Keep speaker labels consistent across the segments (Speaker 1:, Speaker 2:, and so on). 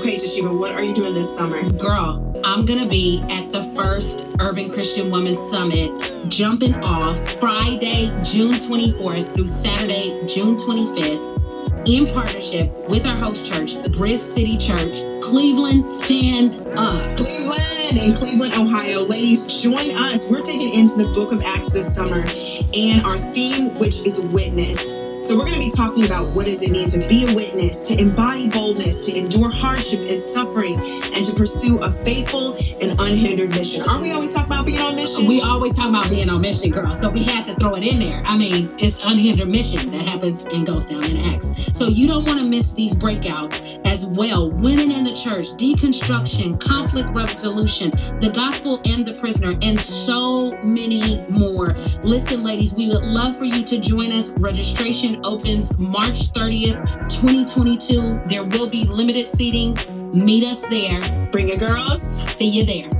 Speaker 1: Okay, Te'Sheba, what are you doing this summer?
Speaker 2: Girl, I'm gonna be at the first Urban Christian Women's Summit jumping off Friday, June 24th through Saturday, June 25th in partnership with our host church, Bridge City Church, Cleveland Stand Up.
Speaker 1: Cleveland in Cleveland, Ohio. Ladies, join us. We're taking into the book of Acts this summer and our theme, which is witness. So we're going to be talking about what does it mean to be a witness, to embody boldness, to endure hardship and suffering, and to pursue a faithful and unhindered mission. Aren't we always talking about being on mission?
Speaker 2: We always talk about being on mission, girl. So we had to throw it in there. I mean, it's unhindered mission that happens and goes down in Acts. So you don't want to miss these breakouts as well. Women in the church, deconstruction, conflict resolution, the gospel and the prisoner, and so many more. Listen, ladies, we would love for you to join us. Registration opens March 30th, 2022. There will be limited seating. Meet us there.
Speaker 1: Bring it, girls.
Speaker 2: See you there.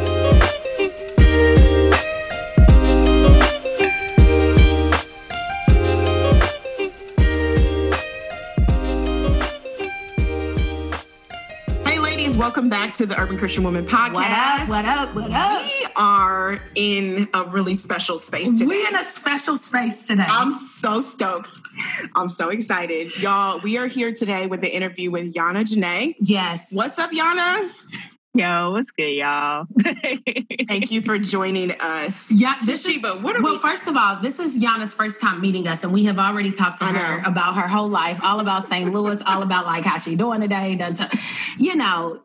Speaker 1: Welcome back to the Urban Christian Woman podcast.
Speaker 2: What up? What up? What up?
Speaker 1: We are in a really special space today.
Speaker 2: We're in a special space today.
Speaker 1: I'm so stoked. I'm so excited. Y'all, we are here today with the interview with Yana Janae.
Speaker 2: yes.
Speaker 1: What's up, Yana?
Speaker 3: Yo, what's good, y'all?
Speaker 1: Thank you for joining us.
Speaker 2: Yeah, this is
Speaker 1: what are
Speaker 2: well.
Speaker 1: we-
Speaker 2: First of all, this is Yana's first time meeting us, and we have already talked to
Speaker 1: I
Speaker 2: her
Speaker 1: know.
Speaker 2: about her whole life, all about St. Louis, all about like how she doing today. Done to, you know,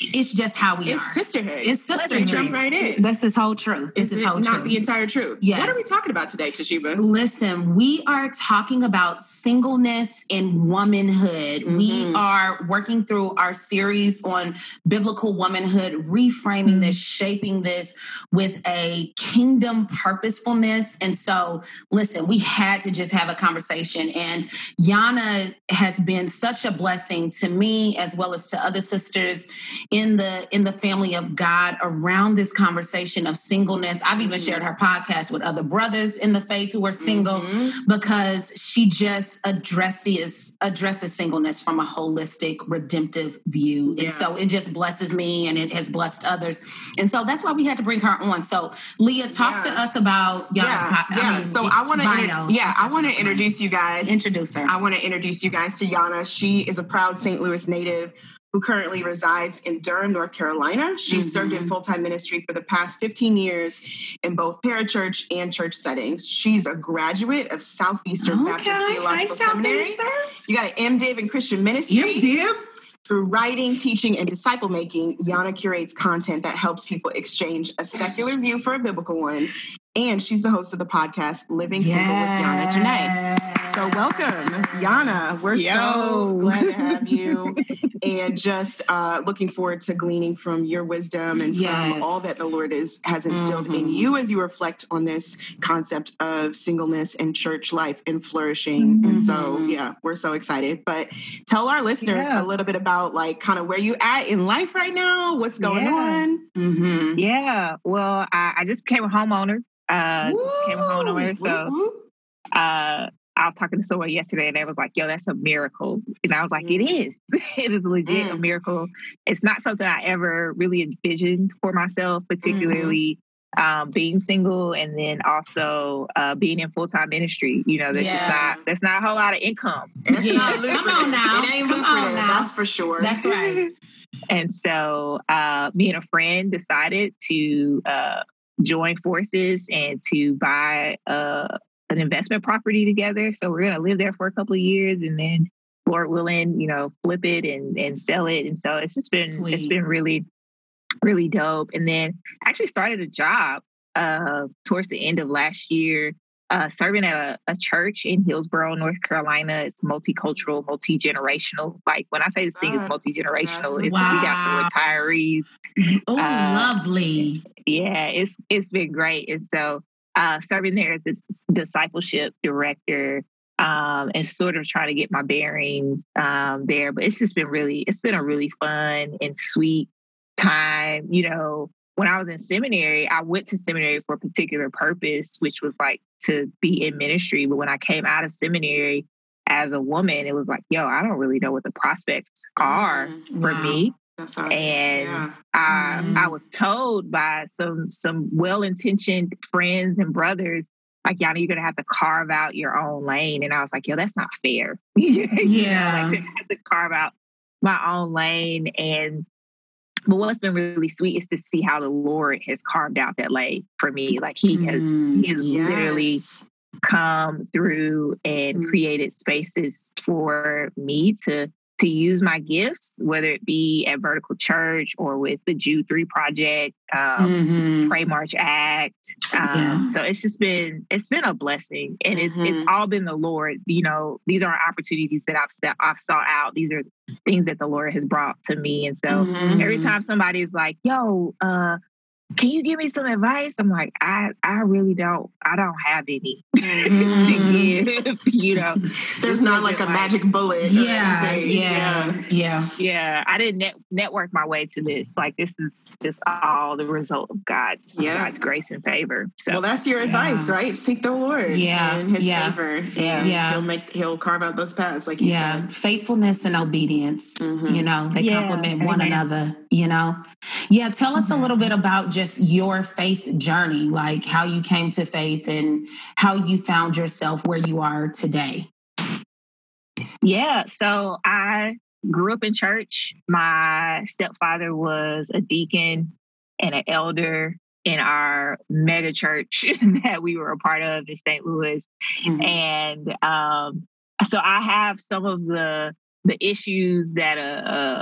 Speaker 2: it's just how we
Speaker 1: It's
Speaker 2: are.
Speaker 1: sisterhood.
Speaker 2: It's
Speaker 1: Let's
Speaker 2: sisterhood.
Speaker 1: jump right in.
Speaker 2: This is whole truth. This
Speaker 1: Is
Speaker 2: is whole
Speaker 1: not
Speaker 2: truth.
Speaker 1: the entire truth?
Speaker 2: Yes.
Speaker 1: What are we talking about today, Te'Sheba?
Speaker 2: Listen, we are talking about singleness and womanhood. We
Speaker 1: Mhm.
Speaker 2: are working through our series on biblical womanhood, reframing this, shaping this with a kingdom purposefulness. And so, listen, we had to just have a conversation. And Yana has been such a blessing to me as well as to other sisters in the in the family of God around this conversation of singleness. I've even
Speaker 1: Mhm.
Speaker 2: shared her podcast with other brothers in the faith who are single
Speaker 1: Mhm.
Speaker 2: because she just addresses addresses singleness from a holistic redemptive view
Speaker 1: Yeah.
Speaker 2: and so it just blesses me and it has blessed others and so that's why we had to bring her on so leah talk
Speaker 1: Yeah.
Speaker 2: to us about Yana's
Speaker 1: Yeah,
Speaker 2: po-
Speaker 1: yeah.
Speaker 2: mean,
Speaker 1: so I want to, yeah, I want to introduce you guys.
Speaker 2: introduce her
Speaker 1: I want to introduce you guys to Yana. She is a proud St. Louis native who currently resides in Durham, North Carolina. She's served in full time ministry for the past 15 years in both parachurch and church settings. She's a graduate of Southeastern Baptist Theological Seminary. You got an MDiv in Christian ministry.
Speaker 2: div
Speaker 1: Through writing, teaching, and disciple making, Yana curates content that helps people exchange a secular view for a biblical one. And she's the host of the podcast Living Single with Yana Janae. So welcome, Yana. We're so glad to have you, and just uh, looking forward to gleaning from your wisdom and from all that the Lord is has instilled in
Speaker 2: Mhm.
Speaker 1: you as you reflect on this concept of singleness and church life and flourishing. And so,
Speaker 2: Mhm.
Speaker 1: yeah, we're so excited. But tell our listeners
Speaker 3: Yeah.
Speaker 1: a little bit about like kind of where you at in life right now, what's going
Speaker 3: Yeah.
Speaker 1: on.
Speaker 2: mm-hmm.
Speaker 3: yeah, well, I, I just became a homeowner. Uh, became a homeowner. So uh, I was talking to someone yesterday and they was like, yo, that's a miracle. And I was like, it
Speaker 1: Mm.
Speaker 3: is. it is legit a
Speaker 1: Mm.
Speaker 3: miracle. It's not something I ever really envisioned for myself, particularly um, being single and then also uh, being in full time ministry. You know, that's
Speaker 2: Yeah.
Speaker 3: not there's not a whole lot of income.
Speaker 1: It's
Speaker 2: Yeah.
Speaker 1: not
Speaker 2: Come on now.
Speaker 1: It ain't
Speaker 2: Come on
Speaker 1: lucrative,
Speaker 2: now.
Speaker 1: that's for sure.
Speaker 2: that's right
Speaker 3: And so uh, me and a friend decided to uh, join forces and to buy uh, an investment property together. So we're going to live there for a couple of years and then Lord willing, you know, flip it and and sell it. And so it's just been
Speaker 2: Sweet.
Speaker 3: it's been really, really dope. And then I actually started a job uh towards the end of last year, uh serving at a, a church in Hillsborough, North Carolina. It's multicultural, multi-generational. Like when I say this thing is multi-generational,
Speaker 4: that's-
Speaker 3: it's we got some retirees.
Speaker 2: Oh,
Speaker 3: Uh,
Speaker 2: lovely.
Speaker 3: Yeah, it's it's been great. And so uh serving there as this discipleship director um and sort of trying to get my bearings um there. But it's just been really, it's been a really fun and sweet time. You know, when I was in seminary, I went to seminary for a particular purpose, which was like to be in ministry. But when I came out of seminary as a woman, it was like, yo, I don't really know what the prospects are
Speaker 4: Mm,
Speaker 3: for
Speaker 2: Wow.
Speaker 3: me.
Speaker 4: That's how
Speaker 3: And
Speaker 4: yeah.
Speaker 3: I
Speaker 2: Mhm.
Speaker 3: I was told by some some well intentioned friends and brothers, like, Yana, you're gonna have to carve out your own lane. And I was like, yo, that's not fair. You know,
Speaker 2: Yeah.
Speaker 3: like, I have to carve out my own lane. And but what's been really sweet is to see how the Lord has carved out that lane for me. Like he has
Speaker 2: Mm,
Speaker 3: he has literally come through and
Speaker 4: Mm.
Speaker 3: created spaces for me to to use my gifts, whether it be at Vertical Church or with the Jude 3 Project, um,
Speaker 2: Mhm.
Speaker 3: Pray March Act. Um,
Speaker 2: Yeah.
Speaker 3: So it's just been it's been a blessing, and it's it's
Speaker 4: Mhm.
Speaker 3: all been the Lord. You know, these aren't opportunities that I've set, I've sought out. These are things that the Lord has brought to me, and so
Speaker 4: Mhm.
Speaker 3: every time somebody's like, "Yo, uh, can you give me some advice?" I'm like, "I I really don't. I don't have any
Speaker 4: Mhm.
Speaker 3: to give." you know,
Speaker 4: There's not
Speaker 3: wasn't
Speaker 4: like a
Speaker 3: like-
Speaker 4: magic bullet. or
Speaker 2: Yeah, yeah, yeah.
Speaker 3: yeah, I didn't net- network my way to this. Like, this is just all the result of God's
Speaker 4: Yeah.
Speaker 3: God's grace and favor. So,
Speaker 4: Well, that's your advice,
Speaker 2: Yeah.
Speaker 4: right? Seek the Lord
Speaker 2: Yeah,
Speaker 4: and His
Speaker 2: yeah.
Speaker 4: favor, and
Speaker 2: Yeah.
Speaker 4: He'll make He'll carve out those paths, like you
Speaker 2: Yeah,
Speaker 4: said.
Speaker 2: faithfulness and obedience,
Speaker 4: Mhm.
Speaker 2: you know, they
Speaker 3: Yeah,
Speaker 2: complement one
Speaker 3: amen.
Speaker 2: another, you know. Yeah, tell us a little bit about just your faith journey, like how you came to faith and how you found yourself where you are today.
Speaker 3: yeah. So I grew up in church. My stepfather was a deacon and an elder in our mega church that we were a part of in St. Louis.
Speaker 2: Mhm.
Speaker 3: and um, so I have some of the the issues that a,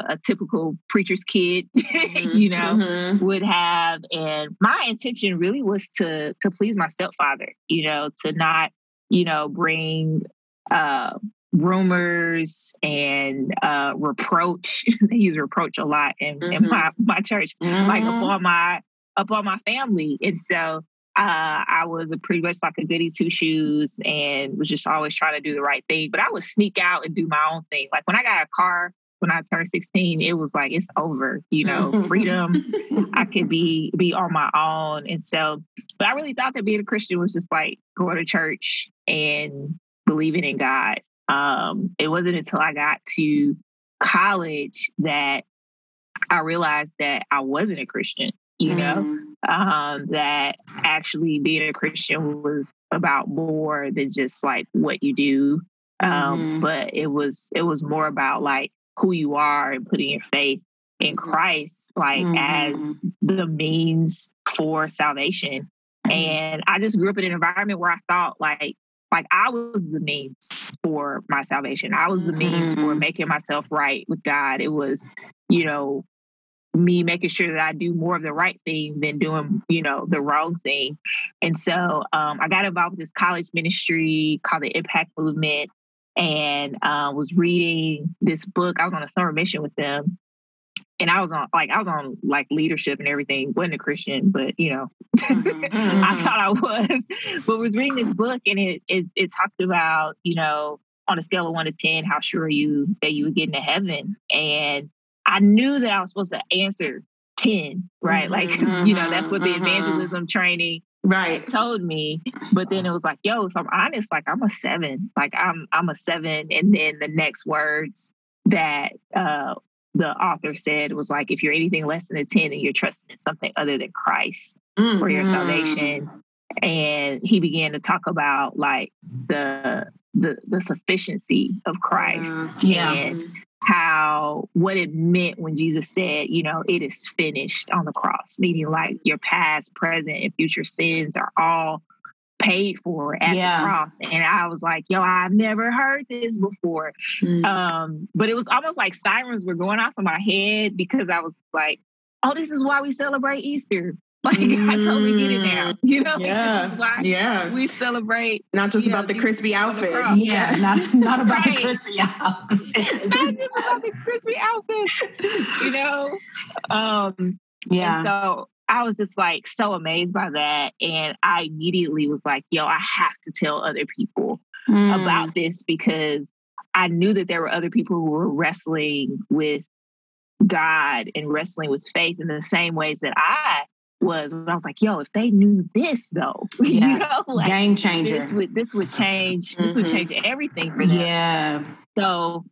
Speaker 3: a, a typical preacher's kid, you know,
Speaker 4: Mhm.
Speaker 3: would have. And my intention really was to to please my stepfather, you know, to not, you know, bring uh, rumors and uh, reproach. they use reproach a lot in, in
Speaker 4: Mhm.
Speaker 3: my my church like upon my upon my family. And so uh, I was a pretty much like a goody two shoes and was just always trying to do the right thing. But I would sneak out and do my own thing. Like when I got a car when I turned 16, it was like it's over, you know, freedom. I could be be on my own. And so, but I really thought that being a Christian was just like going to church and believing in God. Um, it wasn't until I got to college that I realized that I wasn't a Christian, you know,
Speaker 4: Mhm.
Speaker 3: Um, that actually being a Christian was about more than just like what you do. Um,
Speaker 4: Mhm.
Speaker 3: but it was it was more about like who you are and putting your faith in. Christ like
Speaker 4: Mhm.
Speaker 3: as the means for salvation. And I just grew up in an environment where I thought like like I was the means for my salvation. I was the means for
Speaker 4: Mhm.
Speaker 3: making myself right with God. It was, you know, me making sure that I do more of the right thing than doing, you know, the wrong thing. And so um, I got involved with this college ministry called the Impact Movement and uh, was reading this book. I was on a summer mission with them. And I was on like I was on like leadership and everything. wasn't a Christian, but you know,
Speaker 4: Mhm.
Speaker 3: I thought I was. But was reading this book and it, it it talked about you know on a scale of one to ten, how sure are you that you would get into heaven? And I knew that I was supposed to answer ten, right?
Speaker 4: Mhm,
Speaker 3: Like you know that's what the
Speaker 4: mhm, mhm.
Speaker 3: evangelism training
Speaker 4: Right.
Speaker 3: told me. But then it was like, yo, if I'm honest, like I'm a seven. Like I'm I'm a seven. And then the next words that uh the author said was like, if you're anything less than a 10 and you're trusting in something other than Christ for your
Speaker 4: Mhm.
Speaker 3: salvation. And he began to talk about like the the the sufficiency of Christ
Speaker 2: Yeah.
Speaker 3: and how what it meant when Jesus said, you know, it is finished on the cross, meaning like your past, present, and future sins are all paid for at yeah. the cross. And I was like, yo, I've never heard this before. Mm. Um, but it was almost like sirens were going off in my head because I was like, oh, this is why we celebrate Easter. Like mm. I totally get it now. You know,
Speaker 4: yeah,
Speaker 3: like,
Speaker 4: yeah.
Speaker 3: We celebrate
Speaker 4: not just about know, the crispy outfits.
Speaker 2: Yeah, not not about right. the crispy outfits.
Speaker 3: not just about the crispy outfits. You know, um, yeah. so I was just like so amazed by that. And I immediately was like, yo, I have to tell other people mm. about this because I knew that there were other people who were wrestling with God and wrestling with faith in the same ways that I was. When I was like, yo, if they knew this though,
Speaker 2: yeah. you know, like, game changer.
Speaker 3: This would this would change. Mm-hmm. This would mm-hmm. change everything for them.
Speaker 2: Yeah.
Speaker 3: So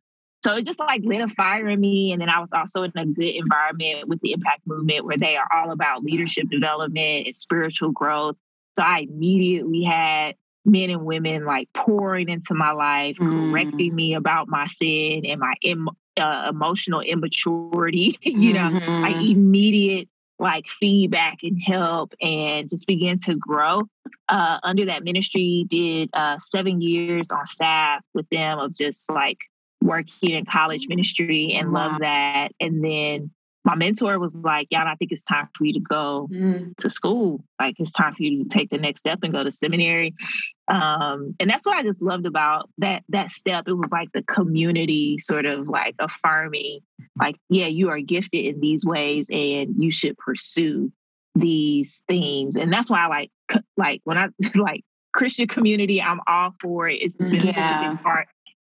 Speaker 3: so it just like lit a fire in me. And then I was also in a good environment with the impact movement where they are all about leadership development and spiritual growth. So I immediately had men and women like pouring into my life, mm. correcting me about my sin and my Im- uh, emotional immaturity. you know, mm-hmm. like immediate like feedback and help and just begin to grow uh, under that ministry did uh, seven years on staff with them of just like working in college ministry and wow. love that. And then my mentor was like, Yeah, I think it's time for you to go mm. to school. Like it's time for you to take the next step and go to seminary. Um, and that's what I just loved about that that step. It was like the community sort of like affirming, like, yeah, you are gifted in these ways and you should pursue these things. And that's why I like like when I like Christian community, I'm all for it. It's been yeah. a big part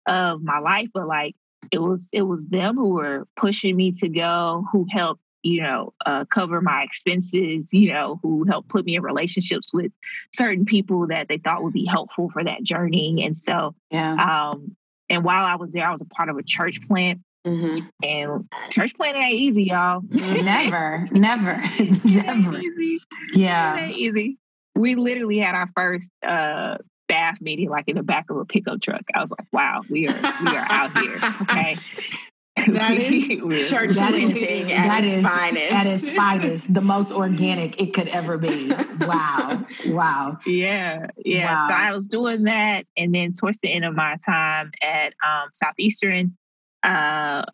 Speaker 3: of my life, but like it was it was them who were pushing me to go, who helped you know uh, cover my expenses, you know, who helped put me in relationships with certain people that they thought would be helpful for that journey. And so,
Speaker 2: yeah.
Speaker 3: Um, and while I was there, I was a part of a church plant. Mm-hmm. And church planting ain't easy, y'all.
Speaker 2: never, never, never. Easy. Yeah,
Speaker 3: easy. We literally had our first uh, staff meeting like in the back of a pickup truck. I was like, wow, we are we are out here. Okay.
Speaker 4: That is church that is, at that its is, finest.
Speaker 2: At its finest, the most organic it could ever be. Wow. Wow.
Speaker 3: Yeah. Yeah. Wow. So I was doing that. And then towards the end of my time at um, Southeastern, uh,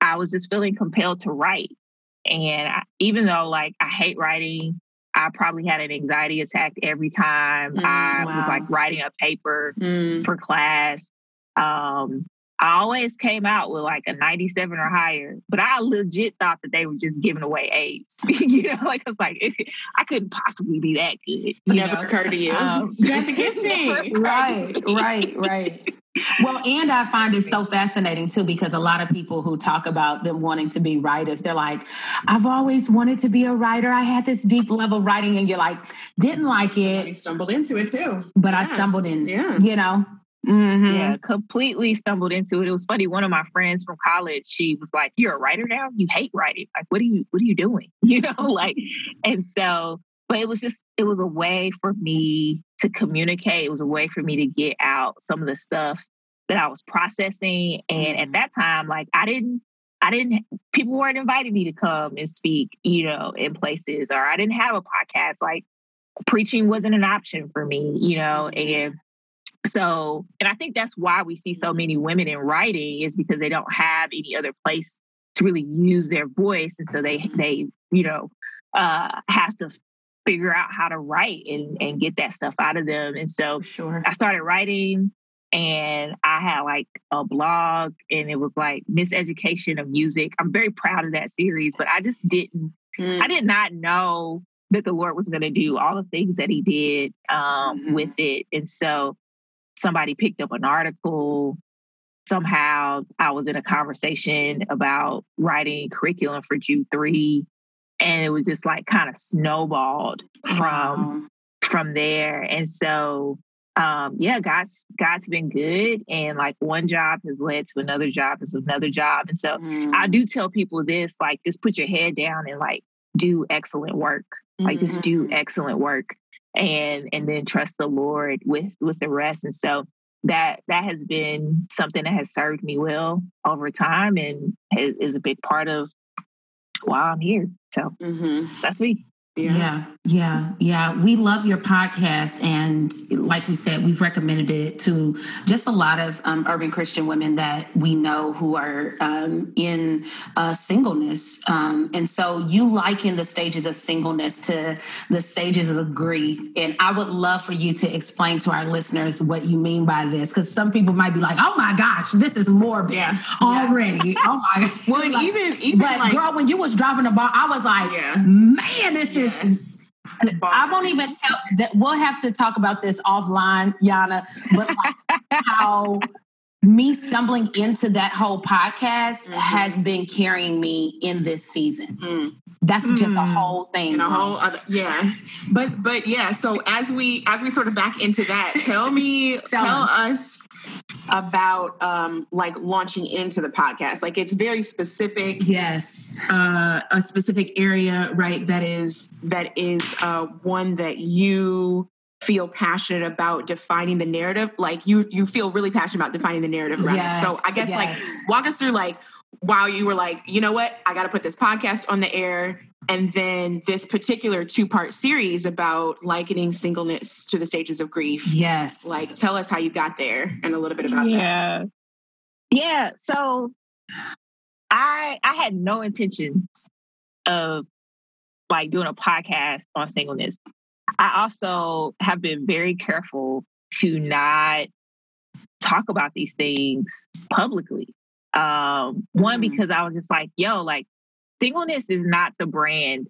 Speaker 3: I was just feeling compelled to write. And I, even though like I hate writing, I probably had an anxiety attack every time mm, I wow. was like writing a paper mm. for class. Um, I always came out with like a 97 or higher, but I legit thought that they were just giving away A's. you know, like I was like, I couldn't possibly be that good.
Speaker 4: Never know? occurred to you. Um, you got the gifting.
Speaker 2: right, right, right. Well, and I find it so fascinating too because a lot of people who talk about them wanting to be writers, they're like, I've always wanted to be a writer. I had this deep level writing, and you're like, didn't like Somebody
Speaker 4: it. Stumbled into it too.
Speaker 2: But yeah. I stumbled in, yeah. you know.
Speaker 3: Mm-hmm. Yeah, completely stumbled into it. It was funny. One of my friends from college, she was like, "You're a writer now. You hate writing. Like, what are you? What are you doing? You know, like." And so, but it was just, it was a way for me to communicate. It was a way for me to get out some of the stuff that I was processing. And at mm-hmm. that time, like, I didn't. I didn't, people weren't inviting me to come and speak, you know, in places, or I didn't have a podcast. Like, preaching wasn't an option for me, you know, and so, and I think that's why we see so many women in writing is because they don't have any other place to really use their voice. And so they, they, you know, uh, have to figure out how to write and, and get that stuff out of them. And so
Speaker 2: sure.
Speaker 3: I started writing and I had like a blog and it was like Miseducation of Music. I'm very proud of that series, but I just didn't, mm. I did not know that the Lord was going to do all the things that he did um, mm-hmm. with it. And so somebody picked up an article. Somehow I was in a conversation about writing curriculum for Jude 3. And it was just like kind of snowballed from from there. And so um, yeah, God's God's been good, and like one job has led to another job, is another job, and so mm. I do tell people this: like, just put your head down and like do excellent work, like mm-hmm. just do mm-hmm. excellent work, and and then trust the Lord with with the rest. And so that that has been something that has served me well over time and has, is a big part of why I'm here. So mm-hmm. that's me.
Speaker 2: Yeah. yeah. yeah, yeah, We love your podcast, and like we said, we've recommended it to just a lot of um, urban Christian women that we know who are um, in uh, singleness. Um, and so, you liken the stages of singleness to the stages of grief, and I would love for you to explain to our listeners what you mean by this, because some people might be like, "Oh my gosh, this is morbid yeah. already." Yeah. Oh my,
Speaker 4: well, like, even even
Speaker 2: but like, girl, when you was driving the bar, I was like, yeah. "Man, this is." Yes. I won't even tell that we'll have to talk about this offline, Yana, but like how me stumbling into that whole podcast mm-hmm. has been carrying me in this season. Mm. That's just a mm. whole thing.
Speaker 4: And a whole other yeah. But but yeah, so as we as we sort of back into that, tell me tell, tell us about um like launching into the podcast. Like it's very specific
Speaker 2: yes.
Speaker 4: uh a specific area right that is that is uh one that you feel passionate about defining the narrative. Like you you feel really passionate about defining the narrative around yes, it. So i guess yes. like walk us through like while you were like you know what? I got to put this podcast on the air and then this particular two part series about likening singleness to the stages of grief.
Speaker 2: Yes.
Speaker 4: Like, tell us how you got there and a little bit about
Speaker 3: yeah. that. Yeah. So I I had no intentions of like doing a podcast on singleness. I also have been very careful to not talk about these things publicly. Um, one, mm-hmm. because I was just like, yo, like singleness is not the brand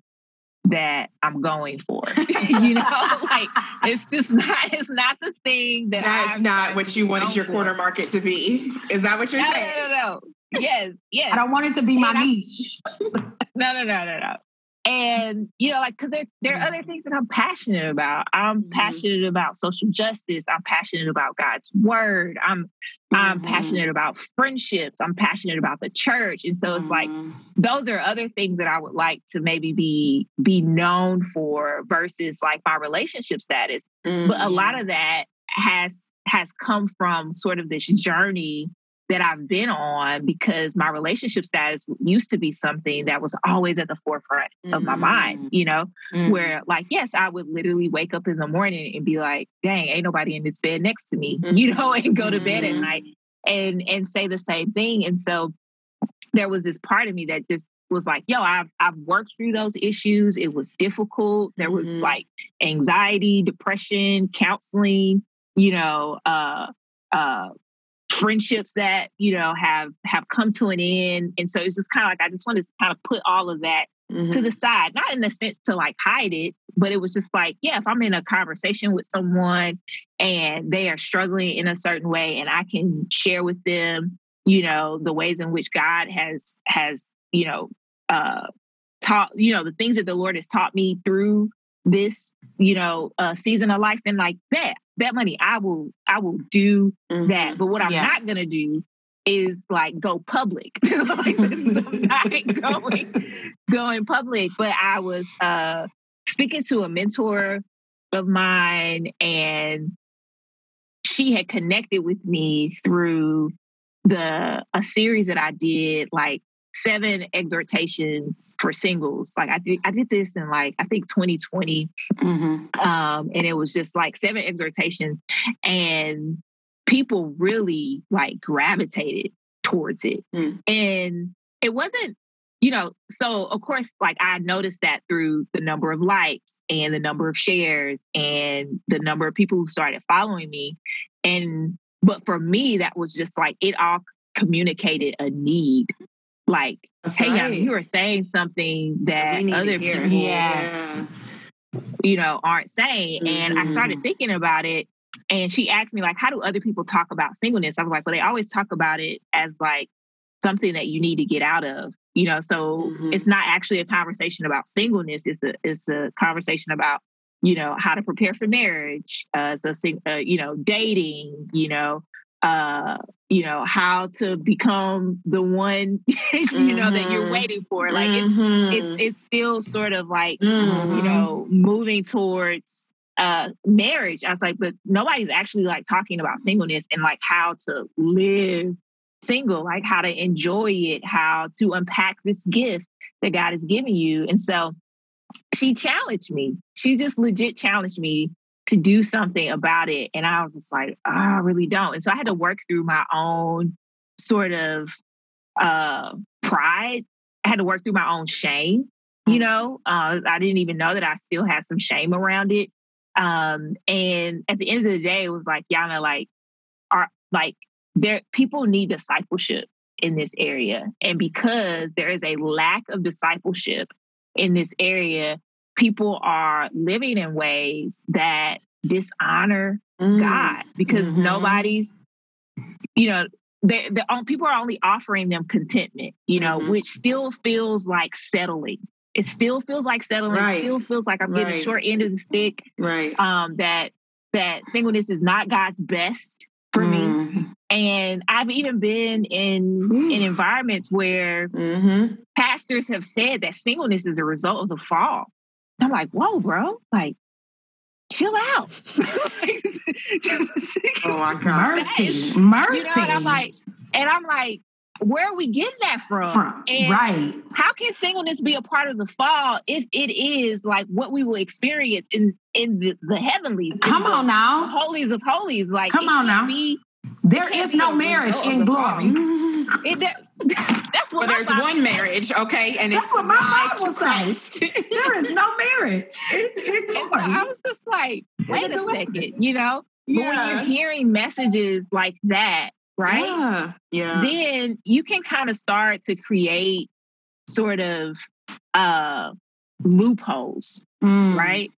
Speaker 3: that I'm going for. you know, like it's just not it's not the thing that
Speaker 4: that's I'm not what you wanted your corner market to be. Is that what you're
Speaker 3: no,
Speaker 4: saying?
Speaker 3: No, no, no. Yes, yes.
Speaker 2: I don't want it to be my niche.
Speaker 3: no, no, no, no, no and you know like because there, there are other things that i'm passionate about i'm mm-hmm. passionate about social justice i'm passionate about god's word i'm mm-hmm. i'm passionate about friendships i'm passionate about the church and so it's like mm-hmm. those are other things that i would like to maybe be be known for versus like my relationship status mm-hmm. but a lot mm-hmm. of that has has come from sort of this journey that I've been on because my relationship status used to be something that was always at the forefront mm-hmm. of my mind, mm. you know, mm-hmm. where like, yes, I would literally wake up in the morning and be like, dang, ain't nobody in this bed next to me, mm-hmm. you know, and go to bed at mm-hmm. night and and say the same thing. And so there was this part of me that just was like, yo, I've I've worked through those issues. It was difficult. There was mm-hmm. like anxiety, depression, counseling, you know, uh uh friendships that you know have have come to an end and so it's just kind of like i just wanted to kind of put all of that mm-hmm. to the side not in the sense to like hide it but it was just like yeah if i'm in a conversation with someone and they are struggling in a certain way and i can share with them you know the ways in which god has has you know uh taught you know the things that the lord has taught me through this you know uh season of life and like bet bet money i will i will do mm-hmm. that but what i'm yeah. not gonna do is like go public like not going going public but i was uh speaking to a mentor of mine and she had connected with me through the a series that I did like seven exhortations for singles. Like I did, I did this in like I think 2020, mm-hmm. um, and it was just like seven exhortations, and people really like gravitated towards it, mm. and it wasn't. You know, so of course, like I noticed that through the number of likes and the number of shares and the number of people who started following me. And, but for me, that was just like it all communicated a need like, That's hey, right. you are saying something that other people, yes, yeah. you know, aren't saying. Mm-hmm. And I started mm-hmm. thinking about it. And she asked me, like, how do other people talk about singleness? I was like, well, they always talk about it as like something that you need to get out of, you know. So mm-hmm. it's not actually a conversation about singleness. It's a it's a conversation about you know how to prepare for marriage uh so uh, you know dating you know uh you know how to become the one you mm-hmm. know that you're mm-hmm. waiting for like mm-hmm. it's, it's it's still sort of like mm-hmm. you know moving towards uh marriage i was like but nobody's actually like talking about singleness and like how to live single like how to enjoy it how to unpack this gift that god has given you and so she challenged me. She just legit challenged me to do something about it. And I was just like, oh, I really don't. And so I had to work through my own sort of uh, pride. I had to work through my own shame. You mm. know, uh, I didn't even know that I still had some shame around it. Um, and at the end of the day, it was like, Yana, like, are like there people need discipleship in this area. And because there is a lack of discipleship in this area, people are living in ways that dishonor mm. God because mm-hmm. nobody's, you know, the, the people are only offering them contentment, you know, mm-hmm. which still feels like settling. It still feels like settling. Right. It still feels like I'm getting right. short end of the stick.
Speaker 1: Right.
Speaker 3: Um, that that singleness is not God's best for mm. me. Mm-hmm. And I've even been in in environments where mm-hmm. pastors have said that singleness is a result of the fall. I'm like, whoa, bro, like, chill out.
Speaker 1: oh my God. Mercy. Mercy. You know,
Speaker 3: and I'm like, and I'm like, where are we getting that from?
Speaker 1: from right.
Speaker 3: How can singleness be a part of the fall if it is like what we will experience in in the, the heavenlies?
Speaker 1: Come on now,
Speaker 3: holies of holies. Like,
Speaker 1: come on now. Be, there is no marriage in glory.
Speaker 3: It, that, that's what
Speaker 1: well, there's Bible one marriage, okay, and that's it's what my Bible says. there is no marriage in, in. So
Speaker 3: I was just like, wait a second, you know. Yeah. But when you're hearing messages like that, right?
Speaker 1: Yeah. yeah.
Speaker 3: Then you can kind of start to create sort of uh loopholes, mm. right?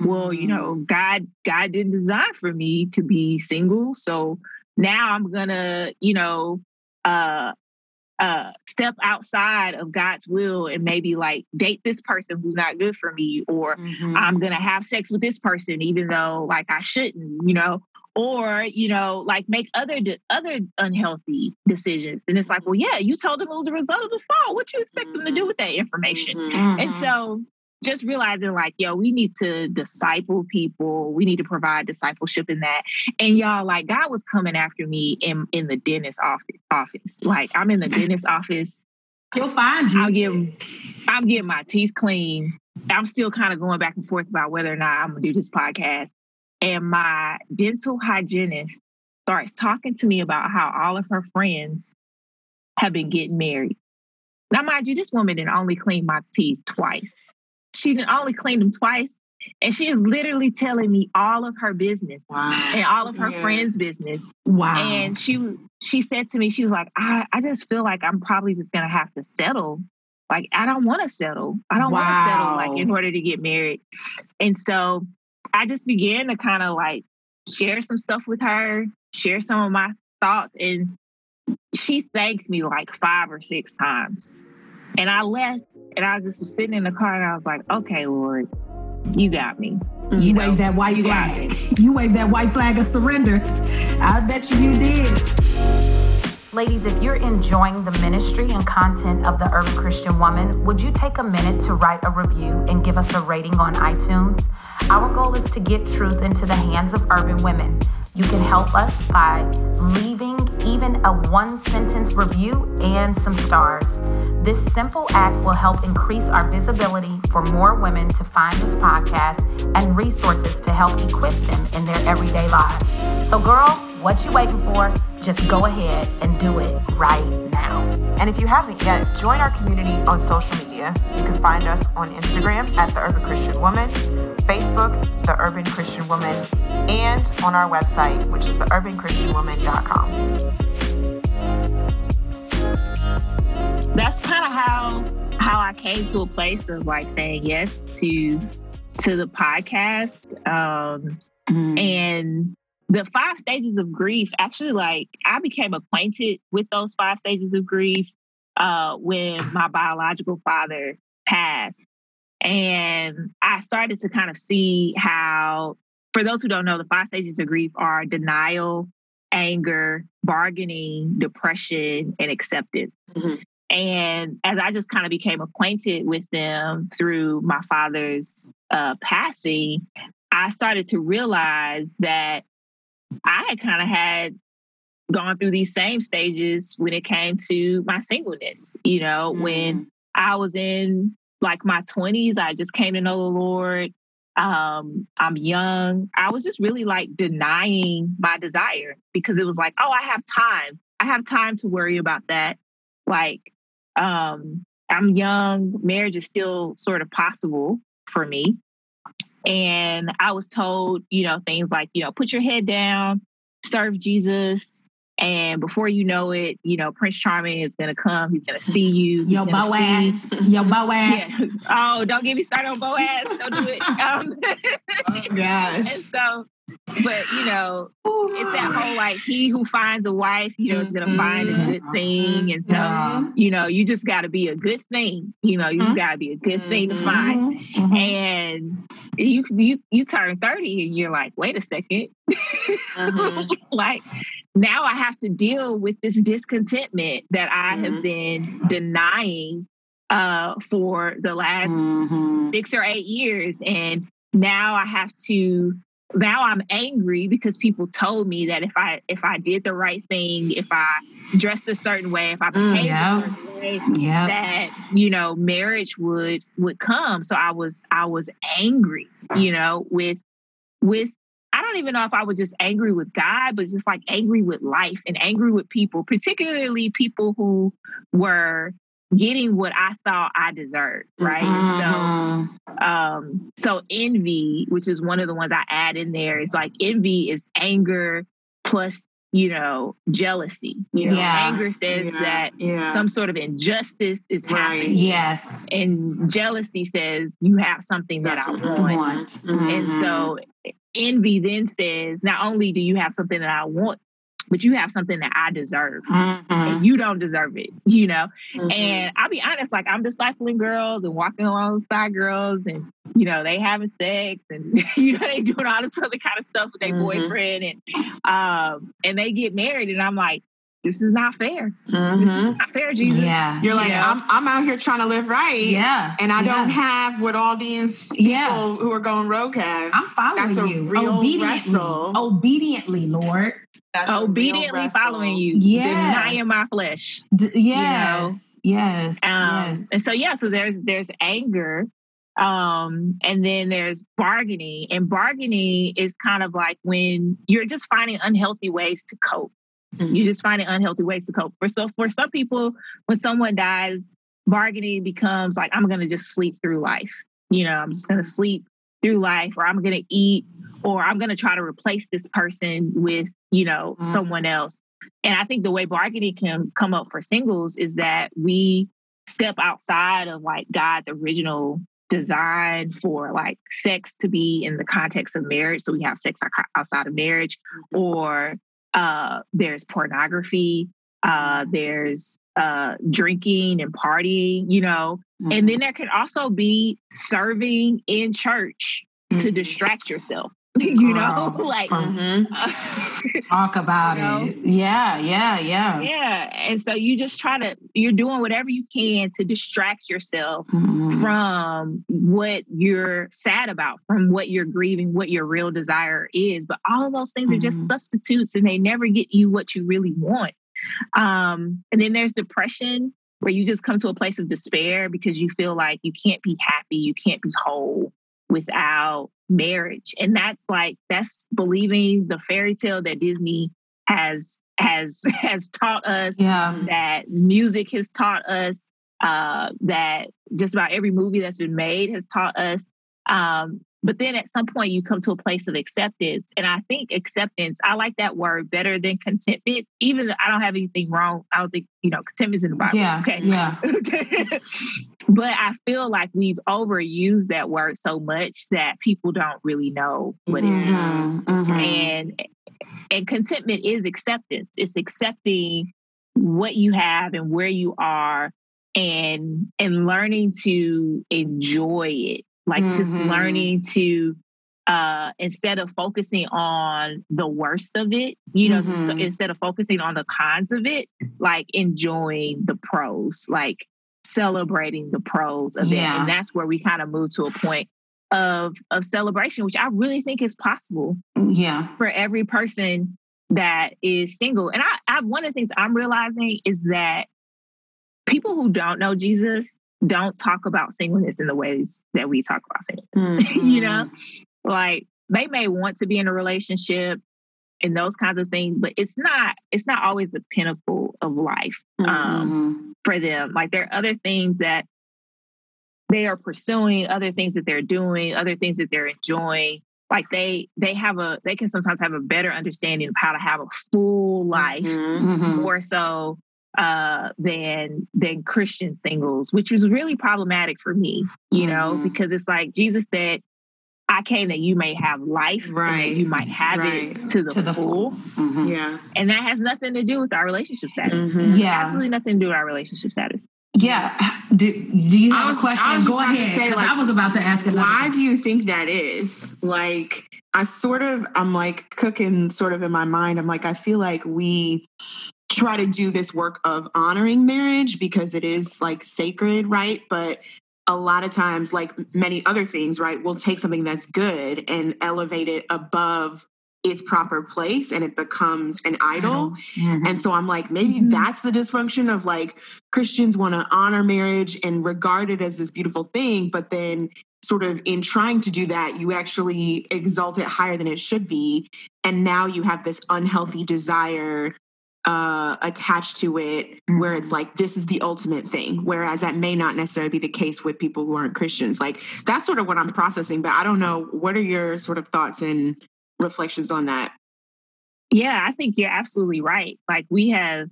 Speaker 3: Well, you know, mm. God God didn't design for me to be single, so now I'm gonna, you know, uh, uh, step outside of God's will and maybe like date this person who's not good for me, or mm-hmm. I'm gonna have sex with this person even though like I shouldn't, you know, or you know, like make other de- other unhealthy decisions. And it's like, well, yeah, you told them it was a result of the fall. What you expect mm-hmm. them to do mm-hmm. with that information? Mm-hmm. And so just realizing like, yo, we need to disciple people. We need to provide discipleship in that. And y'all, like God was coming after me in, in the dentist office office. Like I'm in the dentist office.
Speaker 1: He'll find you.
Speaker 3: I'll get I'm getting my teeth clean. I'm still kind of going back and forth about whether or not I'm gonna do this podcast. And my dental hygienist starts talking to me about how all of her friends have been getting married. Now, mind you, this woman didn't only clean my teeth twice she didn't only clean them twice. And she is literally telling me all of her business wow. and all of her yeah. friends' business.
Speaker 1: Wow.
Speaker 3: And she she said to me, she was like, I, I just feel like I'm probably just gonna have to settle. Like, I don't want to settle. I don't wow. want to settle like in order to get married. And so I just began to kind of like share some stuff with her, share some of my thoughts. And she thanked me like five or six times. And I left and I was just was sitting in the car and I was like, okay, Lord, you got me.
Speaker 1: Mm, you, you waved that white flag. You waved that white flag of surrender. I bet you you did.
Speaker 5: Ladies, if you're enjoying the ministry and content of the Urban Christian Woman, would you take a minute to write a review and give us a rating on iTunes? Our goal is to get truth into the hands of urban women. You can help us by leaving even a one sentence review and some stars. This simple act will help increase our visibility for more women to find this podcast and resources to help equip them in their everyday lives. So, girl, what you waiting for? Just go ahead and do it right now.
Speaker 4: And if you haven't yet, join our community on social media. You can find us on Instagram at the Urban Christian Woman, Facebook, the Urban Christian Woman, and on our website, which is theurbanchristianwoman.com.
Speaker 3: That's kind of how how I came to a place of like saying yes to to the podcast. Um, mm. And the five stages of grief actually like i became acquainted with those five stages of grief uh, when my biological father passed and i started to kind of see how for those who don't know the five stages of grief are denial anger bargaining depression and acceptance mm-hmm. and as i just kind of became acquainted with them through my father's uh, passing I started to realize that I had kind of had gone through these same stages when it came to my singleness. You know, mm. when I was in like my 20s, I just came to know the Lord. Um, I'm young. I was just really like denying my desire because it was like, oh, I have time. I have time to worry about that. Like, um, I'm young. Marriage is still sort of possible for me. And I was told, you know, things like, you know, put your head down, serve Jesus, and before you know it, you know, Prince Charming is gonna come. He's gonna see you.
Speaker 5: Yo, Boaz. Yo, Boaz.
Speaker 3: Yeah. Oh, don't get me started on Boaz. Don't do it. Um,
Speaker 1: oh gosh.
Speaker 3: And so, but you know, it's that whole like he who finds a wife, you know, is gonna find a good thing. And so, you know, you just gotta be a good thing. You know, you just gotta be a good thing to find. And you you you turn 30 and you're like, wait a 2nd
Speaker 1: Mhm.
Speaker 3: like now I have to deal with this discontentment that I have been denying uh, for the last
Speaker 5: Mhm.
Speaker 3: six or eight years. And now I have to now I'm angry because people told me that if I if I did the right thing, if I dressed a certain way, if I
Speaker 1: Mm,
Speaker 3: behaved
Speaker 5: yeah.
Speaker 3: a certain way,
Speaker 5: Yeah.
Speaker 3: that you know marriage would would come so i was i was angry you know with with i don't even know if i was just angry with god but just like angry with life and angry with people particularly people who were getting what i thought i deserved right so um so envy which is one of the ones i add in there is like envy is anger plus you know jealousy you know
Speaker 5: Yeah.
Speaker 3: anger says
Speaker 1: Yeah.
Speaker 3: that
Speaker 1: yeah.
Speaker 3: some sort of injustice is
Speaker 1: Right.
Speaker 3: happening.
Speaker 5: Yes.
Speaker 3: And jealousy says you have something that
Speaker 1: That's
Speaker 3: I
Speaker 1: what
Speaker 3: want.
Speaker 5: Want.
Speaker 1: Mhm.
Speaker 3: And so envy then says, not only do you have something that I want, but you have something that I deserve.
Speaker 5: Mhm.
Speaker 3: And you don't deserve it, you know?
Speaker 1: Mhm.
Speaker 3: And I'll be honest, like I'm discipling girls and walking alongside girls and you know, they having sex and you know, they doing all this other kind of stuff with their
Speaker 1: Mhm.
Speaker 3: boyfriend and um and they get married and I'm like, this is not fair. This
Speaker 1: Mhm.
Speaker 3: is not fair, Jesus.
Speaker 5: Yeah.
Speaker 1: You're like,
Speaker 3: know?
Speaker 1: I'm I'm out here trying to live right.
Speaker 5: Yeah.
Speaker 1: And I don't have what all these people
Speaker 5: Yeah.
Speaker 1: who are going rogue have.
Speaker 5: I'm following
Speaker 1: That's a
Speaker 5: you.
Speaker 1: real
Speaker 5: obediently.
Speaker 1: wrestle.
Speaker 5: Obediently, Lord.
Speaker 1: That's
Speaker 3: obediently following you,
Speaker 5: Yes.
Speaker 3: denying my flesh.
Speaker 5: D- yes. Yes.
Speaker 3: Um,
Speaker 5: yes.
Speaker 3: And so yeah, so there's there's anger, um, and then there's bargaining, and bargaining is kind of like when you're just finding unhealthy ways to cope. You just find it unhealthy ways to cope. For so for some people, when someone dies, bargaining becomes like I'm going to just sleep through life. You know, I'm just going to sleep through life, or I'm going to eat, or I'm going to try to replace this person with you know
Speaker 5: Mhm.
Speaker 3: someone else. And I think the way bargaining can come up for singles is that we step outside of like God's original design for like sex to be in the context of marriage. So we have sex outside of marriage, or uh, there's pornography, uh, there's uh, drinking and partying, you know.
Speaker 5: Mm-hmm.
Speaker 3: And then there can also be serving in church to
Speaker 1: Mhm.
Speaker 3: distract yourself, you know,
Speaker 5: Girl,
Speaker 3: like.
Speaker 5: from-
Speaker 3: uh,
Speaker 5: talk about
Speaker 3: you know?
Speaker 5: it. Yeah. Yeah. Yeah.
Speaker 3: yeah. And so you just try to, you're doing whatever you can to distract yourself
Speaker 5: Mhm.
Speaker 3: from what you're sad about, from what you're grieving, what your real desire is. But all of those things are just
Speaker 5: Mhm.
Speaker 3: substitutes and they never get you what you really want. Um, and then there's depression, where you just come to a place of despair because you feel like you can't be happy, you can't be whole without marriage. And that's like, that's believing the fairy tale that Disney has has has taught us
Speaker 5: Yeah.
Speaker 3: that music has taught us, uh, that just about every movie that's been made has taught us. Um, but then at some point, you come to a place of acceptance. And I think acceptance, I like that word better than contentment, even though I don't have anything wrong. I don't think, you know, contentment's in the Bible.
Speaker 5: Yeah.
Speaker 3: Okay.
Speaker 5: Yeah.
Speaker 3: but I feel like we've overused that word so much that people don't really know what it is.
Speaker 5: Mhm, mhm.
Speaker 3: And and contentment is acceptance. It's accepting what you have and where you are and and learning to enjoy it. Like just
Speaker 5: Mhm.
Speaker 3: learning to uh instead of focusing on the worst of it, you know, just-
Speaker 5: Mhm.
Speaker 3: instead of focusing on the cons of it, like enjoying the pros, like celebrating the pros of it. And that's where we kind of move to a point of of celebration, which I really think is possible
Speaker 5: Yeah.
Speaker 3: for every person that is single. And I, I one of the things I'm realizing is that people who don't know Jesus don't talk about singleness in the ways that we talk about singleness. Mm-hmm. you know, like they may want to be in a relationship and those kinds of things, but it's not it's not always the pinnacle of life um, mm-hmm. for them. Like there are other things that they are pursuing, other things that they're doing, other things that they're enjoying. Like they they have a they can sometimes have a better understanding of how to have a full life mm-hmm. mm-hmm. more so uh, than than Christian singles, which was really problematic for me, you mm-hmm. know, because it's like Jesus said, I came that you may have life, right? you might have right. it to the, to the full. full. Mm-hmm.
Speaker 1: Yeah,
Speaker 3: and that has nothing to do with our relationship status. Mm-hmm.
Speaker 2: Yeah,
Speaker 3: absolutely nothing to do with our relationship status.
Speaker 2: Yeah. Do, do you have was, a question? Go ahead. Because like, I was about to ask.
Speaker 1: Why do you think that is? Like, I sort of, I'm like cooking sort of in my mind. I'm like, I feel like we try to do this work of honoring marriage because it is like sacred, right? But a lot of times, like many other things, right, we'll take something that's good and elevate it above its proper place and it becomes an idol. Mm-hmm. And so I'm like, maybe mm-hmm. that's the dysfunction of like Christians want to honor marriage and regard it as this beautiful thing, but then sort of in trying to do that, you actually exalt it higher than it should be. And now you have this unhealthy desire uh, attached to it where it's mm-hmm. like this is the ultimate thing whereas that may not necessarily be the case with people who aren't christians. Like that's sort of what i'm processing but i don't know what are your sort of thoughts and reflections on that?
Speaker 3: Yeah i think you're absolutely right. Like we have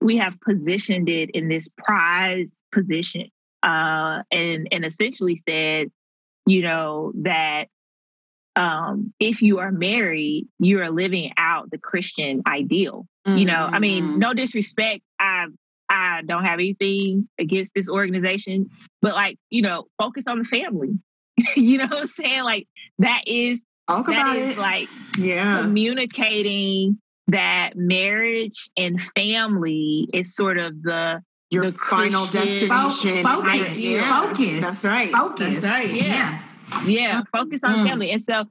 Speaker 3: we have positioned it in this prize position uh and and essentially said you know that um if you are married you are living out the christian ideal Mm-hmm. You know, I mean, mm-hmm. no disrespect. I I don't have anything against this organization, but like, you know, focus on the family. you know what I'm saying? Like that is
Speaker 1: Talk
Speaker 3: that
Speaker 1: about
Speaker 3: is
Speaker 1: it.
Speaker 3: like
Speaker 1: yeah.
Speaker 3: communicating that marriage and family is sort of the
Speaker 1: your
Speaker 3: the
Speaker 1: final destination.
Speaker 2: Focus. Yeah. Focus.
Speaker 1: That's right.
Speaker 2: Focus.
Speaker 1: That's right.
Speaker 3: Yeah. Yeah. Yeah. Focus on mm. family. And so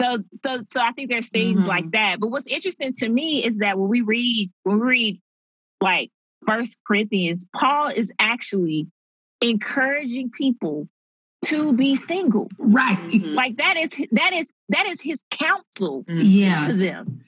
Speaker 3: so so so I think there's things mm-hmm. like that. But what's interesting to me is that when we read when we read like First Corinthians, Paul is actually encouraging people to be single.
Speaker 2: Right.
Speaker 3: Mm-hmm. Like that is that is that is his counsel
Speaker 2: mm-hmm. yeah.
Speaker 3: to them.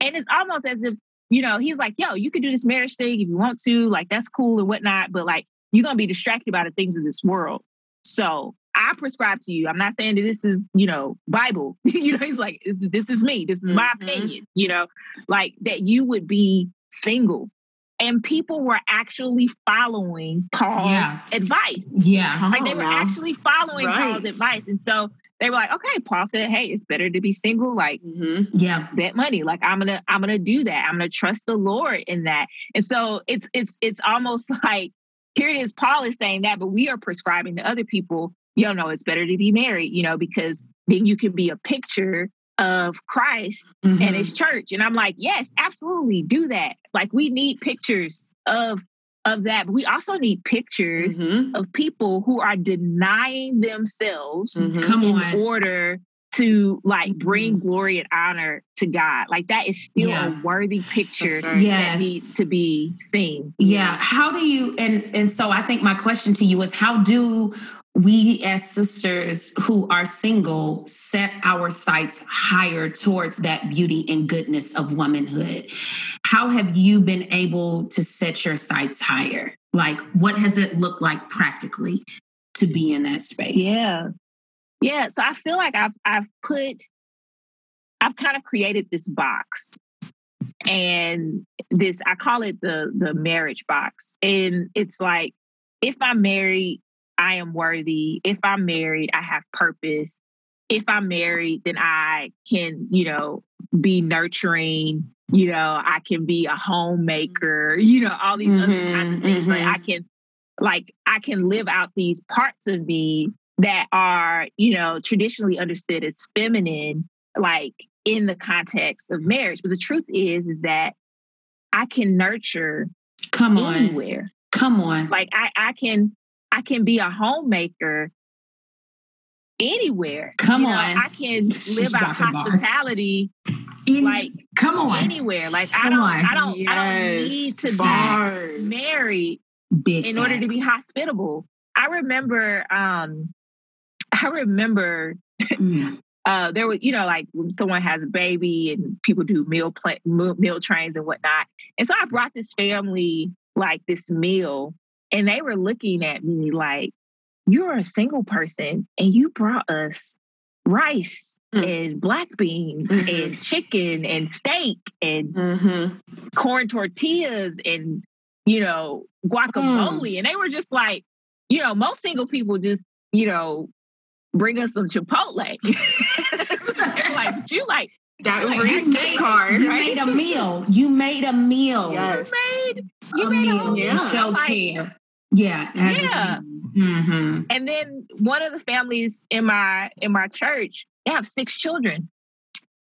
Speaker 3: And it's almost as if, you know, he's like, yo, you can do this marriage thing if you want to, like that's cool and whatnot, but like you're gonna be distracted by the things of this world. So I prescribe to you. I'm not saying that this is, you know, Bible. you know, he's like, this is me. This is my mm-hmm. opinion. You know, like that you would be single. And people were actually following Paul's yeah. advice.
Speaker 2: Yeah.
Speaker 3: Come like they were now. actually following right. Paul's advice. And so they were like, okay, Paul said, hey, it's better to be single. Like,
Speaker 2: mm-hmm. yeah,
Speaker 3: bet money. Like, I'm gonna, I'm gonna do that. I'm gonna trust the Lord in that. And so it's, it's, it's almost like here it is. Paul is saying that, but we are prescribing to other people you know, it's better to be married, you know, because then you can be a picture of Christ mm-hmm. and his church. And I'm like, yes, absolutely, do that. Like we need pictures of of that, but we also need pictures mm-hmm. of people who are denying themselves
Speaker 2: mm-hmm.
Speaker 3: in on. order to like bring mm-hmm. glory and honor to God. Like that is still yeah. a worthy picture yes. that needs to be seen.
Speaker 2: Yeah. How do you and and so I think my question to you is how do we as sisters who are single set our sights higher towards that beauty and goodness of womanhood. How have you been able to set your sights higher? Like, what has it looked like practically to be in that space?
Speaker 3: Yeah. Yeah. So I feel like I've, I've put, I've kind of created this box and this, I call it the, the marriage box. And it's like, if I'm married, I am worthy. If I'm married, I have purpose. If I'm married, then I can, you know, be nurturing. You know, I can be a homemaker. You know, all these mm-hmm, other kinds of things. Mm-hmm. Like I mm-hmm. can, like I can live out these parts of me that are, you know, traditionally understood as feminine, like in the context of marriage. But the truth is, is that I can nurture
Speaker 2: come on
Speaker 3: anywhere.
Speaker 2: Come on.
Speaker 3: Like I, I can I can be a homemaker anywhere.
Speaker 2: Come you know, on.
Speaker 3: I can live out hospitality In, like
Speaker 2: come on
Speaker 3: anywhere. Like come I don't on. I don't yes. I don't need to Bars. be married
Speaker 2: Big
Speaker 3: in order to be hospitable. I, I remember, um, I remember mm. uh, there was, you know, like when someone has a baby and people do meal pl- meal trains and whatnot. And so I brought this family like this meal, and they were looking at me like, "You're a single person, and you brought us rice mm. and black beans mm-hmm. and chicken and steak and mm-hmm. corn tortillas and you know guacamole." Mm. And they were just like, you know, most single people just, you know, bring us some Chipotle. like, you like
Speaker 1: that Uber Eats gift card.
Speaker 2: You right? made a meal. You made a meal.
Speaker 3: Yes. You made, you
Speaker 2: a
Speaker 3: made
Speaker 2: meal.
Speaker 3: A
Speaker 2: yeah. Show like, care. Yeah.
Speaker 3: yeah. Mm-hmm. And then one of the families in my in my church, they have six children.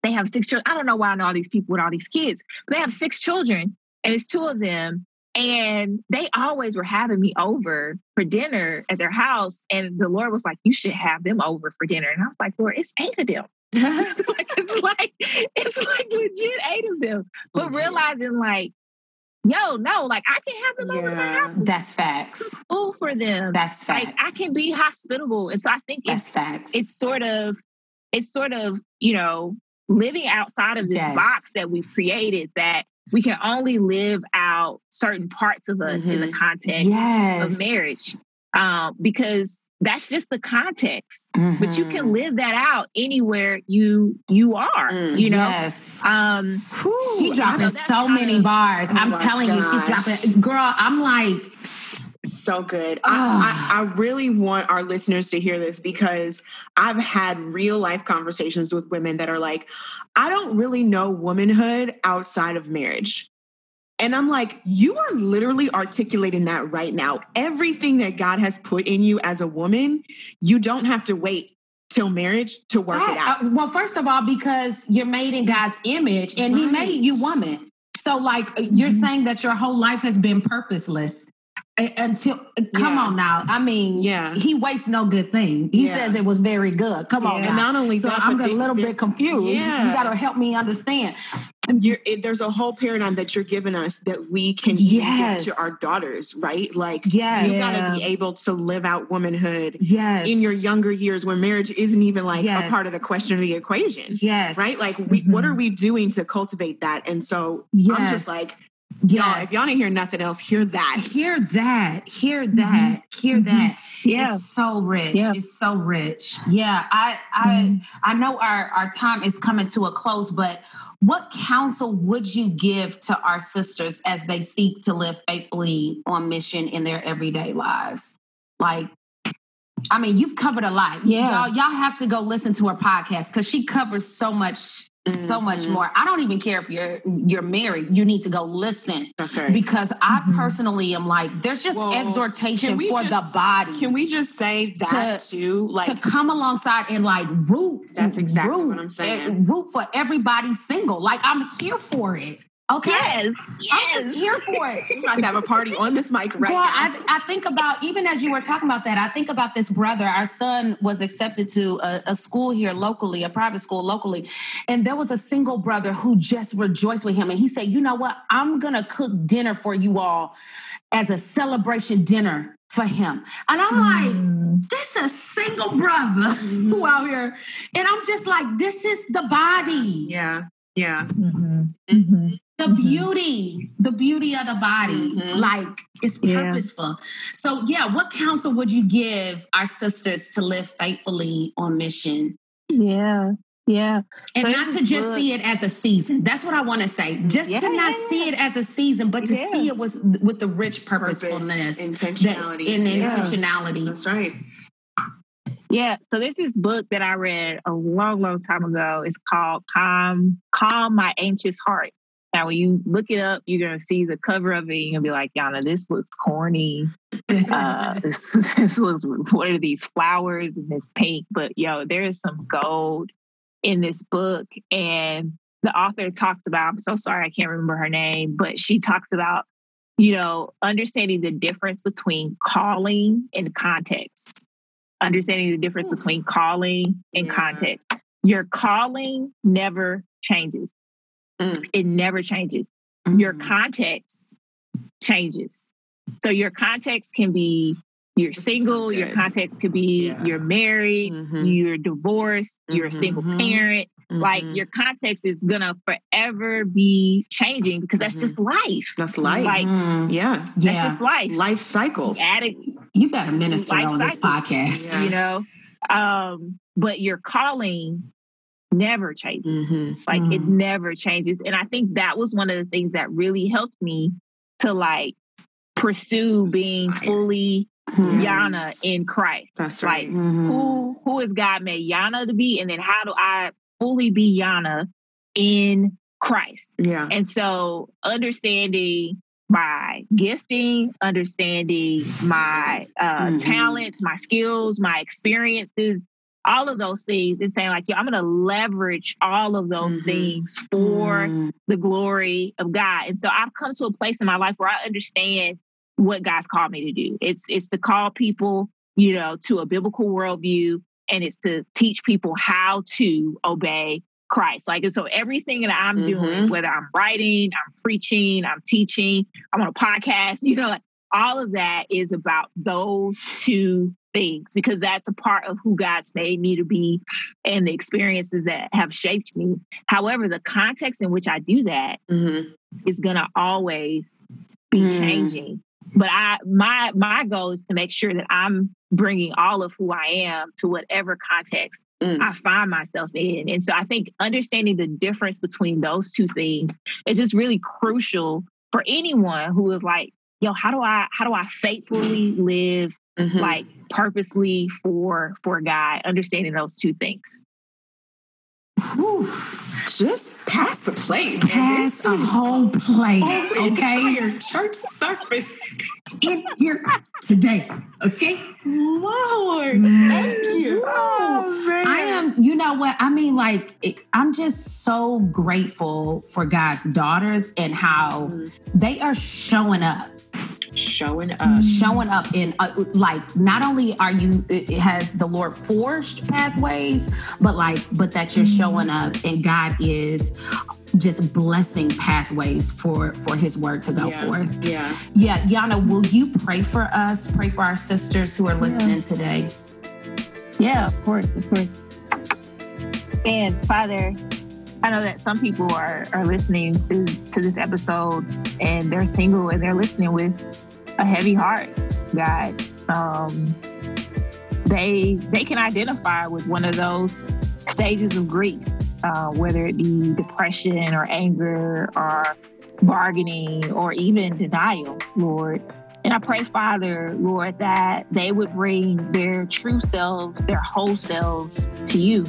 Speaker 3: They have six children. I don't know why I know all these people with all these kids, but they have six children, and it's two of them. And they always were having me over for dinner at their house. And the Lord was like, You should have them over for dinner. And I was like, Lord, it's eight of them. like, it's like it's like legit eight of them. But realizing like, yo, no, like I can have them yeah. over my house.
Speaker 2: That's facts.
Speaker 3: Food for them.
Speaker 2: That's facts.
Speaker 3: Like I can be hospitable. And so I think
Speaker 2: that's
Speaker 3: it's,
Speaker 2: facts.
Speaker 3: It's sort of, it's sort of, you know, living outside of this yes. box that we've created that we can only live out certain parts of us mm-hmm. in the mm-hmm. context yes. of marriage um, because that's just the context mm-hmm. but you can mm-hmm. live that out anywhere you you are mm, you know
Speaker 2: yes. um Whew, she dropping so many bars oh i'm telling gosh. you she's dropping girl i'm like
Speaker 1: so good. I, I, I, really want our listeners to hear this because I've had real life conversations with women that are like, I don't really know womanhood outside of marriage. And I'm like, you are literally articulating that right now. Everything that God has put in you as a woman, you don't have to wait till marriage to work it out.
Speaker 2: Uh, well, first of all, because you're made in God's image and right. He made you woman. So, like, you're mm-hmm. saying that your whole life has been purposeless until come yeah. on now i mean yeah he wastes no good thing he yeah. says it was very good come yeah. on now.
Speaker 1: and not only
Speaker 2: so
Speaker 1: that,
Speaker 2: i'm a little bit confused yeah. you got to help me understand
Speaker 1: it, there's a whole paradigm that you're giving us that we can yes. give to our daughters right like yes. you got to be able to live out womanhood
Speaker 2: yes.
Speaker 1: in your younger years where marriage isn't even like yes. a part of the question of the equation
Speaker 2: yes
Speaker 1: right like we, mm-hmm. what are we doing to cultivate that and so i'm just like Yes. Y'all, if y'all didn't hear nothing else, hear that.
Speaker 2: Hear that. Hear that. Mm-hmm. Hear mm-hmm. that. Yeah. It's so rich. Yeah. It's so rich. Yeah. I I mm-hmm. I know our, our time is coming to a close, but what counsel would you give to our sisters as they seek to live faithfully on mission in their everyday lives? Like, I mean, you've covered a lot. Yeah. Y'all, y'all have to go listen to her podcast because she covers so much Mm-hmm. so much mm-hmm. more. I don't even care if you're you're married. You need to go listen.
Speaker 1: That's right.
Speaker 2: Because I mm-hmm. personally am like, there's just well, exhortation for
Speaker 1: just,
Speaker 2: the body.
Speaker 1: Can we just say that to, too?
Speaker 2: Like to come alongside and like root.
Speaker 1: That's exactly root, what I'm saying.
Speaker 2: Root for everybody single. Like I'm here for it. Okay.
Speaker 3: Yes. yes.
Speaker 2: I'm just here for it.
Speaker 1: we about to have a party on this mic right
Speaker 2: well,
Speaker 1: now.
Speaker 2: I, I, think about, even as you were talking about that, I think about this brother. Our son was accepted to a, a school here locally, a private school locally. And there was a single brother who just rejoiced with him. And he said, You know what? I'm going to cook dinner for you all as a celebration dinner for him. And I'm mm. like, this is single brother mm. who out here. And I'm just like, this is the body.
Speaker 1: Yeah. Yeah. Mm-hmm. Mm-hmm
Speaker 2: the mm-hmm. beauty the beauty of the body mm-hmm. like it's purposeful. Yeah. so yeah what counsel would you give our sisters to live faithfully on mission?
Speaker 3: Yeah yeah.
Speaker 2: And so not to just good. see it as a season. That's what i want to say. Just yeah, to not yeah, see it as a season but to see it was with the rich purposefulness
Speaker 1: Purpose, intentionality. that,
Speaker 2: and intentionality.
Speaker 1: That's right.
Speaker 3: Yeah, so there's this book that I read a long, long time ago. It's called "Calm, Calm My Anxious Heart," Now, when you look it up, you're gonna see the cover of it. You're gonna be like, Yana, this looks corny. uh, this, this looks. What are these flowers and this paint? But yo, there is some gold in this book, and the author talks about. I'm so sorry, I can't remember her name, but she talks about you know understanding the difference between calling and context. Understanding the difference hmm. between calling and yeah. context. Your calling never changes Mm. It never changes. Mm. Your context changes. So your context can be, you're
Speaker 4: This
Speaker 3: single,
Speaker 4: so
Speaker 3: your context could be
Speaker 4: Yeah.
Speaker 3: you're married,
Speaker 4: Mhm.
Speaker 3: you're divorced, you're a single
Speaker 4: Mhm.
Speaker 3: parent. Like
Speaker 4: Mhm.
Speaker 3: your context is gonna forever be changing because that's
Speaker 4: Mhm.
Speaker 3: just life.
Speaker 4: that's life.
Speaker 3: like-
Speaker 2: Mm,
Speaker 4: yeah,
Speaker 3: That's
Speaker 2: yeah.
Speaker 3: just life.
Speaker 4: life cycles.
Speaker 3: Added,
Speaker 2: you better minister
Speaker 3: Life
Speaker 2: on this podcast.
Speaker 4: Yeah.
Speaker 3: you know. Um, but your calling never changes.
Speaker 4: hmm
Speaker 3: Like it
Speaker 2: Mm.
Speaker 3: never changes. And I think that was one of the things that really helped me to like pursue being fully.
Speaker 4: Yes.
Speaker 3: Yana in Christ.
Speaker 4: That's
Speaker 3: Like
Speaker 4: right.
Speaker 2: Mhm.
Speaker 3: who who has God made Yana to be? And then how do I fully be Yana in Christ?
Speaker 4: Yeah.
Speaker 3: And so understanding my gifting, understanding my uh,
Speaker 2: Mhm.
Speaker 3: talents, my skills, my experiences, all of those things, and saying like, yeah, I'm going to leverage all of those
Speaker 4: Mhm.
Speaker 3: things for
Speaker 2: Mm.
Speaker 3: the glory of God. And so I've come to a place in my life where I understand what God's called me to do. It's it's to call people, you know, to a biblical worldview, and it's to teach people how to obey Christ. Like, and so everything that I'm doing,
Speaker 4: Mhm.
Speaker 3: whether I'm writing, I'm preaching, I'm teaching, I'm on a podcast, you know, like all of that is about those two things because that's a part of who God's made me to be and the experiences that have shaped me. However, the context in which I do that
Speaker 4: hmm
Speaker 3: is going to always be
Speaker 2: Mm.
Speaker 3: changing. But I my my goal is to make sure that I'm bringing all of who I am to whatever context
Speaker 4: Mm.
Speaker 3: I find myself in. And so I think understanding the difference between those two things is just really crucial for anyone who is like, yo, how do I how do I faithfully live
Speaker 4: Mhm.
Speaker 3: like purposely for for God, understanding those two things.
Speaker 2: Whew.
Speaker 4: just pass the plate. man.
Speaker 2: Pass
Speaker 4: This
Speaker 2: a whole plate, okay?
Speaker 4: entire church service.
Speaker 2: In here today, okay?
Speaker 4: Lord, thank you.
Speaker 2: I am, you know what? I mean, like, it, I'm just so grateful for God's daughters and how
Speaker 4: Mhm.
Speaker 2: they are showing up.
Speaker 4: Showing up.
Speaker 2: showing up in uh, like not only are you it it has the lord forged pathways but like but that you're showing up and god is just blessing pathways for for his word to go
Speaker 4: Yeah.
Speaker 2: forth
Speaker 4: Yeah.
Speaker 2: yeah yana will you pray for us pray for our sisters who are listening today
Speaker 3: Yeah, of course, of course. And Father, I know that some people are are listening to to this episode and they're single and they're listening with a heavy heart, God. Um, they they can identify with one of those stages of grief, uh, whether it be depression or anger or bargaining or even denial, Lord. And I pray, Father, Lord, that they would bring their true selves, their whole selves to you,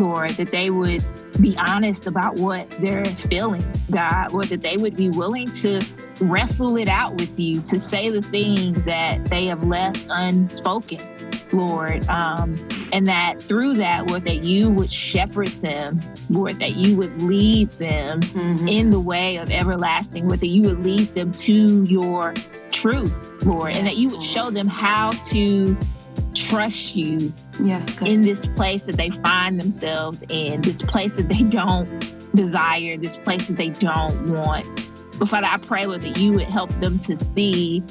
Speaker 3: Lord, that they would be honest about what they're feeling, God, or that they would be willing to wrestle it out with you, to say the things that they have left unspoken, Lord. Um, and that through that, Lord, that you would shepherd them, Lord, that you would lead them in the way of everlasting, Lord, that you would lead them to your truth, Lord, and that you would
Speaker 2: Yes,
Speaker 3: show them how to trust you
Speaker 2: yes God.
Speaker 3: in this place that they find themselves in, this place that they don't desire, this place that they don't want. But Father, I pray, Lord, that you would help them to see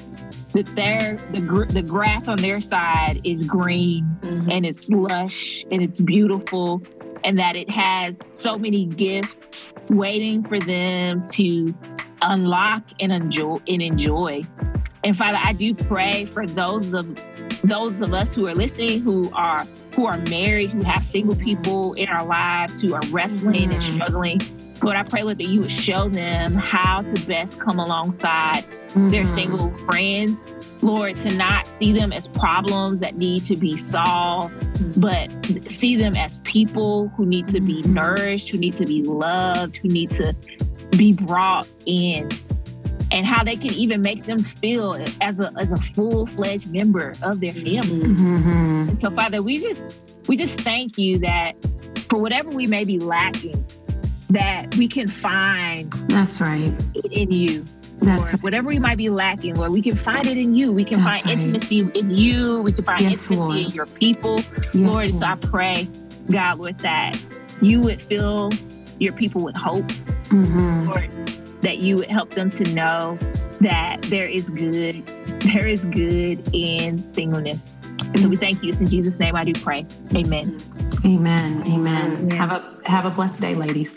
Speaker 3: that their the gr- the grass on their side is green
Speaker 4: Mhm.
Speaker 3: and it's lush and it's beautiful and that it has so many gifts waiting for them to unlock and enjoy and enjoy. And Father, I do pray for those of those of us who are listening who are who are married, who have single people in our lives, who are wrestling and
Speaker 2: Mhm.
Speaker 3: struggling. Lord, I pray, Lord, that you would show them how to best come alongside their
Speaker 2: Mhm.
Speaker 3: single friends. Lord, to not see them as problems that need to be solved, but see them as people who need to be nourished, who need to be loved, who need to be brought in. And how they can even make them feel as a as a full-fledged member of their family.
Speaker 4: Mhm.
Speaker 2: Mhm.
Speaker 3: And so, Father, we just we just thank you that for whatever we may be lacking, that we can find
Speaker 2: that's right
Speaker 3: it in you.
Speaker 2: that's
Speaker 3: Lord. Whatever we might be lacking, Lord, we can find it in you. We can
Speaker 2: That's
Speaker 3: find
Speaker 2: right.
Speaker 3: intimacy in you. We can find
Speaker 2: Yes,
Speaker 3: intimacy
Speaker 2: Lord.
Speaker 3: in your people,
Speaker 2: right
Speaker 3: Lord.
Speaker 2: yes,
Speaker 3: And so I pray, God, with that, you would fill your people with hope,
Speaker 2: Mhm.
Speaker 3: Lord, that you would help them to know that there is good, there is good in singleness. And so we thank you. It's in Jesus' name I do pray. Amen.
Speaker 2: Amen. Amen. Amen. Have a have a blessed day, ladies.